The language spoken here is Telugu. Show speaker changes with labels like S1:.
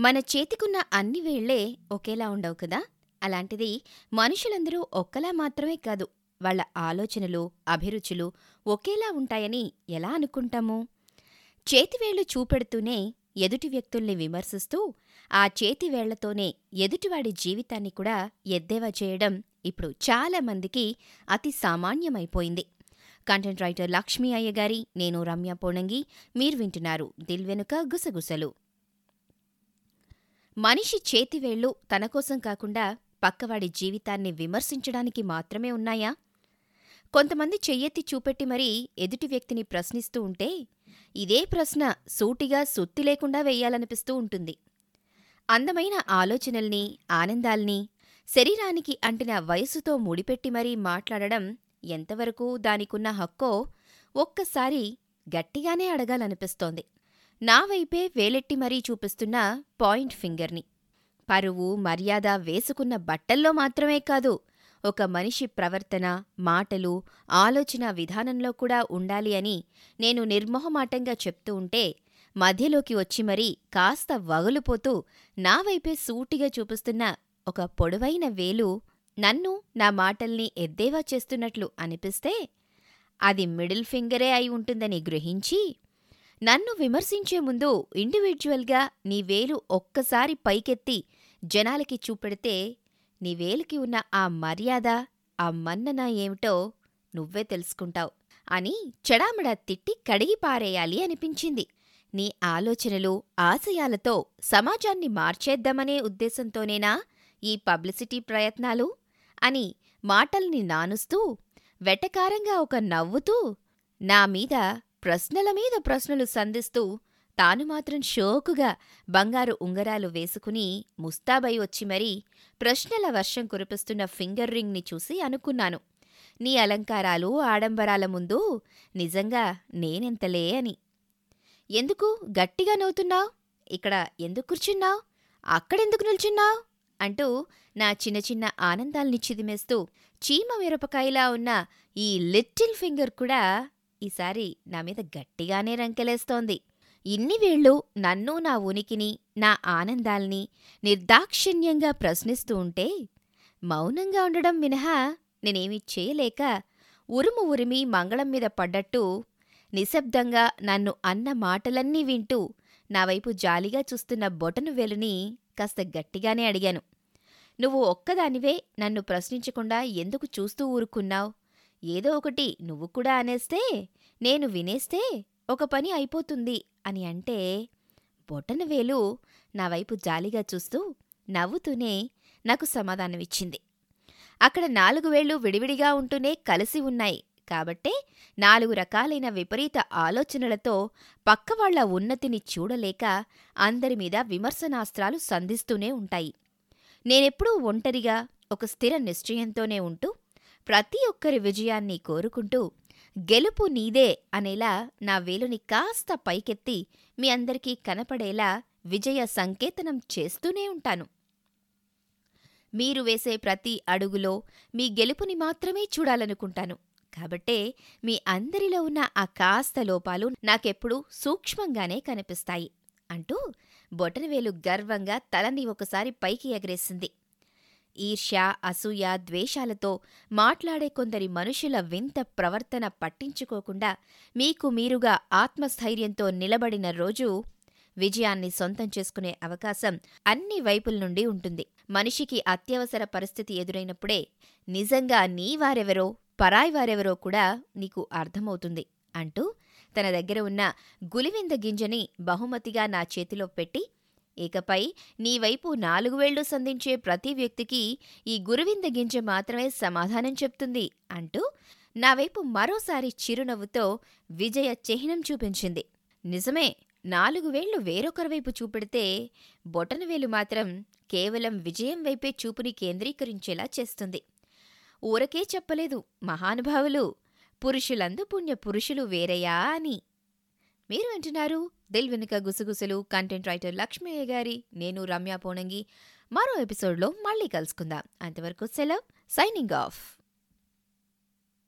S1: మన చేతికున్న అన్ని వేళ్ళే ఒకేలా ఉండవు కదా? అలాంటిది మనుషులందరూ ఒక్కలా మాత్రమే కాదు వాళ్ళ ఆలోచనలు అభిరుచులు ఒకేలా ఉంటాయని ఎలా అనుకుంటాము? చేతివేళ్ళు చూపెడుతూనే ఎదుటి వ్యక్తుల్ని విమర్శిస్తూ ఆ చేతివేళ్ళతోనే ఎదుటివాడి జీవితాన్ని కూడా ఎద్దేవా చేయడం ఇప్పుడు చాలా మందికి అతి సామాన్యమైపోయింది. కంటెంట్ రైటర్ లక్ష్మీ అయ్యగారి నేను రమ్య పోణంగి మీరు వింటున్నారు దిల్ వెనుక గుసగుసలు. మనిషి చేతివేళ్ళు తనకోసం కాకుండా పక్కవాడి జీవితాన్ని విమర్శించడానికి మాత్రమే ఉన్నాయా? కొంతమంది చెయ్యెత్తి చూపెట్టి మరీ ఎదుటి వ్యక్తిని ప్రశ్నిస్తూ ఉంటే ఇదే ప్రశ్న సూటిగా సుత్తి లేకుండా వెయ్యాలనిపిస్తూ ఉంటుంది. అందమైన ఆలోచనల్ని ఆనందాల్ని శరీరానికి అంటిన వయసుతో ముడిపెట్టి మరీ మాట్లాడడం ఎంతవరకు దానికున్న హక్కో ఒక్కసారి గట్టిగానే అడగాలనిపిస్తోంది. నా వైపే వేలెట్టి మరీ చూపిస్తున్న పాయింట్ ఫింగర్ని. పరువు మర్యాద వేసుకున్న బట్టల్లో మాత్రమే కాదు ఒక మనిషి ప్రవర్తన మాటలు ఆలోచన విధానంలో కూడా ఉండాలి అని నేను నిర్మోహమాటంగా చెప్తూ ఉంటే మధ్యలోకి వచ్చి మరీ కాస్త వగులుపోతూ నా వైపే సూటిగా చూపిస్తున్న ఒక పొడవైన వేలు నన్ను నా మాటల్ని ఎద్దేవా చేస్తున్నట్లు అనిపిస్తే అది మిడిల్ ఫింగరే అయి ఉంటుందని గ్రహించి నన్ను విమర్శించే ముందు ఇండివిజువల్గా నీ వేలు ఒక్కసారి పైకెత్తి జనాలకి చూపెడితే నీ వేలికి ఉన్న ఆ మర్యాద ఆ మన్నన ఏమిటో నువ్వే తెలుసుకుంటావు అని చెడామడా తిట్టి కడిగి పారేయాలి అనిపించింది. నీ ఆలోచనలు ఆశయాలతో సమాజాన్ని మార్చేద్దామనే ఉద్దేశంతోనేనా ఈ పబ్లిసిటీ ప్రయత్నాలు? అని మాటల్ని నానుస్తూ వెటకారంగా ఒక నవ్వుతూ నా మీద ప్రశ్నల మీద ప్రశ్నలు సంధిస్తూ తాను మాత్రం షోకుగా బంగారు ఉంగరాలు వేసుకుని ముస్తాబై వచ్చి మరీ ప్రశ్నల వర్షం కురిపిస్తున్న ఫింగర్ రింగ్ని చూసి అనుకున్నాను. నీ అలంకారాలు ఆడంబరాల ముందు నిజంగా నేనెంతలే అని. ఎందుకు? గట్టిగా నవ్వుతున్నావు? ఇక్కడ ఎందుకు కూర్చున్నావు? అక్కడెందుకు నిల్చున్నావు? అంటూ నా చిన్న చిన్న ఆనందాల్ని చిదిమేస్తూ చీమ మిరపకాయలా ఉన్న ఈ లిటిల్ ఫింగర్ కూడా ఈసారి నా మీద గట్టిగానే రంకెలేస్తోంది. ఇన్ని వేళ్ళు నన్ను నా ఉనికిని నా ఆనందాల్ని నిర్దాక్షిణ్యంగా ప్రశ్నిస్తూ ఉంటే మౌనంగా ఉండడం మినహా నేనేమీ చేయలేక ఉరుము ఉరిమి మంగళం మీద పడ్డట్టు నిశ్శబ్దంగా నన్ను అన్న మాటలన్నీ వింటూ నా వైపు జాలిగా చూస్తున్న బొటను వెలుని కాస్త గట్టిగానే అడిగాను. నువ్వు ఒక్కదానివే నన్ను ప్రశ్నించకుండా ఎందుకు చూస్తూ ఊరుకున్నావు? ఏదో ఒకటి నువ్వు కూడా అనేస్తే నేను వినేస్తే ఒక పని అయిపోతుంది అని అంటే బొటనవేలు నా వైపు జాలిగా చూస్తూ నవ్వుతూనే నాకు సమాధానమిచ్చింది. అక్కడ నాలుగు వేళ్ళు విడివిడిగా ఉంటూనే కలిసి ఉన్నాయి. కాబట్టే నాలుగు రకాలైన విపరీత ఆలోచనలతో పక్కవాళ్ళ ఉన్నతిని చూడలేక అందరి మీద విమర్శనాస్త్రాలు సంధిస్తూనే ఉంటాయి. నేనెప్పుడూ ఒంటరిగా ఒక స్థిర నిశ్చయంతోనే ఉంటూ ప్రతి ఒక్కరి విజయాన్ని కోరుకుంటూ గెలుపు నీదే అనేలా నా వేలుని కాస్త పైకెత్తి మీ అందరికీ కనపడేలా విజయ సంకేతనం చేస్తూనే ఉంటాను. మీరు వేసే ప్రతి అడుగులో మీ గెలుపుని మాత్రమే చూడాలనుకుంటాను. కాబట్టే మీ అందరిలో ఉన్న ఆ కాస్త లోపాలు నాకెప్పుడూ సూక్ష్మంగానే కనిపిస్తాయి. అంటూ బొటనవేలు గర్వంగా తలని ఒకసారి పైకి ఎగరేసింది. ఈర్ష్య అసూయ ద్వేషాలతో మాట్లాడే కొందరి మనుషుల వింత ప్రవర్తన పట్టించుకోకుండా మీకు మీరుగా ఆత్మస్థైర్యంతో నిలబడిన రోజు విజయాన్ని సొంతం చేసుకునే అవకాశం అన్ని వైపుల నుండి ఉంటుంది. మనిషికి అత్యవసర పరిస్థితి ఎదురైనప్పుడే నిజంగా నీ వారెవరో పరాయి వారెవరో కూడా నీకు అర్థమవుతుంది అంటూ తన దగ్గర ఉన్న గులివింద గింజని బహుమతిగా నా చేతిలో పెట్టి ఇకపై నీ వైపు నాలుగు వేళ్ళు సంధించే ప్రతి వ్యక్తికి ఈ గురువింద గింజ మాత్రమే సమాధానం చెప్తుంది అంటూ నా వైపు మరోసారి చిరునవ్వుతో విజయ చిహ్నం చూపించింది. నిజమే నాలుగు వేళ్ళు వేరొకరి వైపు చూపెడితే బొటనవేలు మాత్రం కేవలం విజయం వైపే చూపుని కేంద్రీకరించేలా చేస్తుంది. ఊరకే చెప్పలేదు మహానుభావులు పురుషులందు పుణ్య పురుషులు వేరయా అని. మీరు వింటున్నారు దిల్ వెనుక గుసగుసలు కంటెంట్ రైటర్ లక్ష్మయ్య గారి నేను రమ్య పోనంగి మరో ఎపిసోడ్లో మళ్ళీ కలుసుకుందాం. అంతవరకు సెలవ్ సైనింగ్ ఆఫ్.